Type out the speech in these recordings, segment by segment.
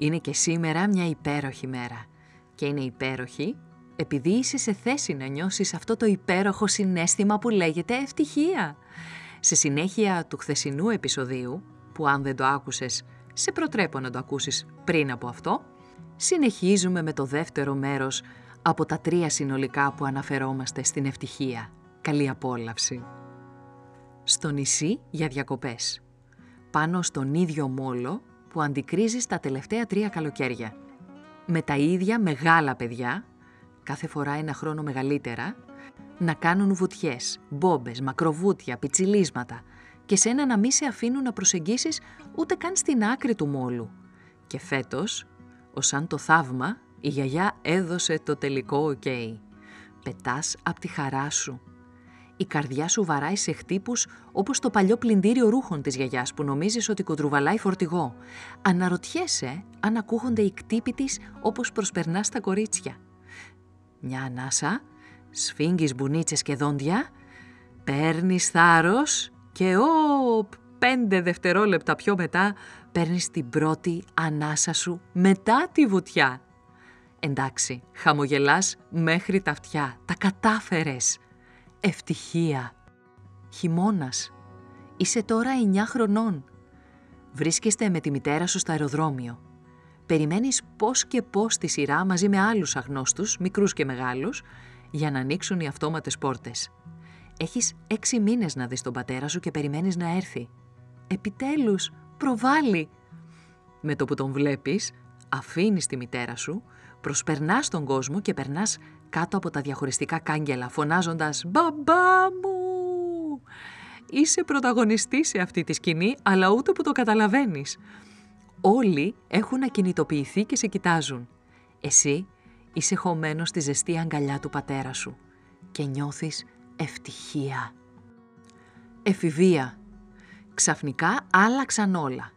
Είναι και σήμερα μια υπέροχη μέρα. Και είναι υπέροχη επειδή είσαι σε θέση να νιώσεις αυτό το υπέροχο συνέστημα που λέγεται ευτυχία. Σε συνέχεια του χθεσινού επεισοδίου, που αν δεν το άκουσες, σε προτρέπω να το ακούσεις πριν από αυτό, συνεχίζουμε με το δεύτερο μέρος από τα τρία συνολικά που αναφερόμαστε στην ευτυχία. Καλή απόλαυση! Στο νησί για διακοπές. Πάνω στον ίδιο μόλο που αντικρίζεις τα τελευταία τρία καλοκαίρια. Με τα ίδια μεγάλα παιδιά, κάθε φορά ένα χρόνο μεγαλύτερα, να κάνουν βουτιές, μπόμπες, μακροβούτια, πιτσιλίσματα και σένα να μη σε αφήνουν να προσεγγίσεις ούτε καν στην άκρη του μόλου. Και φέτος, ωσάν το θαύμα, η γιαγιά έδωσε το τελικό οκ. Πετάς απ' τη χαρά σου η καρδιά σου βαράει σε χτύπους όπως το παλιό πλυντήριο ρούχων της γιαγιάς που νομίζεις ότι κοντρουβαλάει φορτηγό. Αναρωτιέσαι αν ακούγονται οι κτύποι της όπως προσπερνάς τα κορίτσια. Μια ανάσα, σφίγγεις μπουνίτσες και δόντια, παίρνεις θάρρος και ο πέντε δευτερόλεπτα πιο μετά παίρνεις την πρώτη ανάσα σου μετά τη βουτιά. Εντάξει, χαμογελάς μέχρι τα αυτιά, τα κατάφερες. Ευτυχία. Χειμώνας. Είσαι τώρα 9 χρονών. Βρίσκεστε με τη μητέρα σου στο αεροδρόμιο. Περιμένεις πώς και πώς τη σειρά μαζί με άλλους αγνώστους, μικρούς και μεγάλους, για να ανοίξουν οι αυτόματες πόρτες. Έχεις έξι μήνες να δεις τον πατέρα σου και περιμένεις να έρθει. Επιτέλους, προβάλλει. Με το που τον βλέπεις, αφήνεις τη μητέρα σου, προσπερνάς τον κόσμο και περνάς κάτω από τα διαχωριστικά κάγκελα φωνάζοντας «Μπαμπά μου!» Είσαι πρωταγωνιστής σε αυτή τη σκηνή, αλλά ούτε που το καταλαβαίνεις. Όλοι έχουν ακινητοποιηθεί και σε κοιτάζουν. Εσύ είσαι χωμένος στη ζεστή αγκαλιά του πατέρα σου και νιώθεις ευτυχία. Εφηβεία. Ξαφνικά άλλαξαν όλα.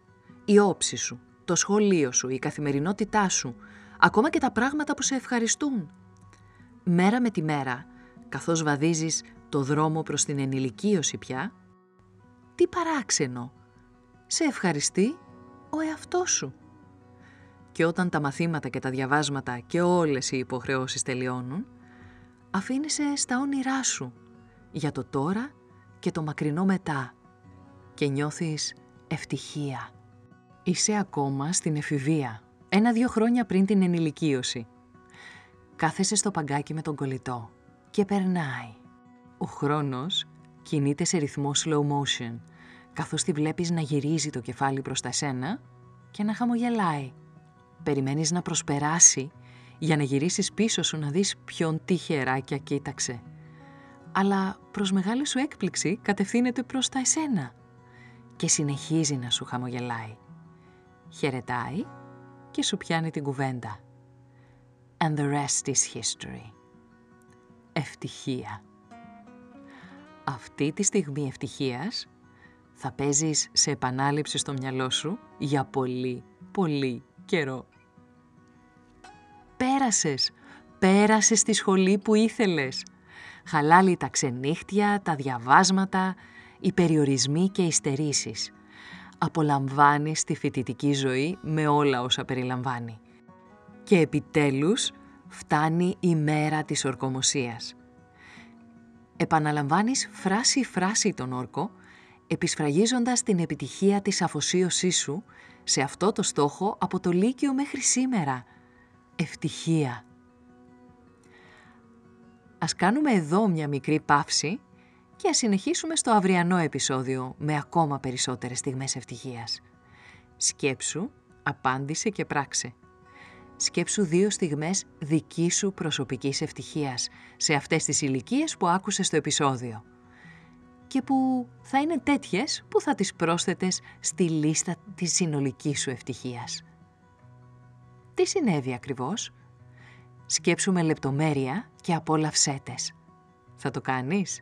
Η όψη σου, το σχολείο σου, η καθημερινότητά σου, ακόμα και τα πράγματα που σε ευχαριστούν μέρα με τη μέρα, καθώς βαδίζεις το δρόμο προς την ενηλικίωση πια, τι παράξενο, σε ευχαριστεί ο εαυτός σου. Και όταν τα μαθήματα και τα διαβάσματα και όλες οι υποχρεώσεις τελειώνουν, αφήνεσαι στα όνειρά σου για το τώρα και το μακρινό μετά και νιώθεις ευτυχία. Είσαι ακόμα στην εφηβεία, ένα-δύο χρόνια πριν την ενηλικίωση Κάθεσαι στο παγκάκι με τον κολλητό και περνάει. Ο χρόνος κινείται σε ρυθμό slow motion, καθώς τη βλέπεις να γυρίζει το κεφάλι προς τα σένα και να χαμογελάει. Περιμένεις να προσπεράσει για να γυρίσεις πίσω σου να δεις ποιον τυχεράκια κοίταξε. Αλλά προς μεγάλη σου έκπληξη κατευθύνεται προς τα εσένα και συνεχίζει να σου χαμογελάει. Χαιρετάει και σου πιάνει την κουβέντα and the rest is history. Ευτυχία. Αυτή τη στιγμή ευτυχίας θα παίζεις σε επανάληψη στο μυαλό σου για πολύ, πολύ καιρό. Πέρασες, πέρασες στη σχολή που ήθελες. Χαλάλη τα ξενύχτια, τα διαβάσματα, οι περιορισμοί και οι στερήσεις. Απολαμβάνεις τη φοιτητική ζωή με όλα όσα περιλαμβάνει. Και επιτέλους φτάνει η μέρα της ορκομοσίας. Επαναλαμβάνεις φράση-φράση τον όρκο, επισφραγίζοντας την επιτυχία της αφοσίωσής σου σε αυτό το στόχο από το Λύκειο μέχρι σήμερα. Ευτυχία. Ας κάνουμε εδώ μια μικρή παύση και ας συνεχίσουμε στο αυριανό επεισόδιο με ακόμα περισσότερες στιγμές ευτυχίας. Σκέψου, απάντησε και πράξε. Σκέψου δύο στιγμές δική σου προσωπικής ευτυχίας σε αυτές τις ηλικίες που άκουσες στο επεισόδιο και που θα είναι τέτοιες που θα τις πρόσθετες στη λίστα της συνολικής σου ευτυχίας. Τι συνέβη ακριβώς; Σκέψου με λεπτομέρεια και απόλαυσέ Θα το κάνεις;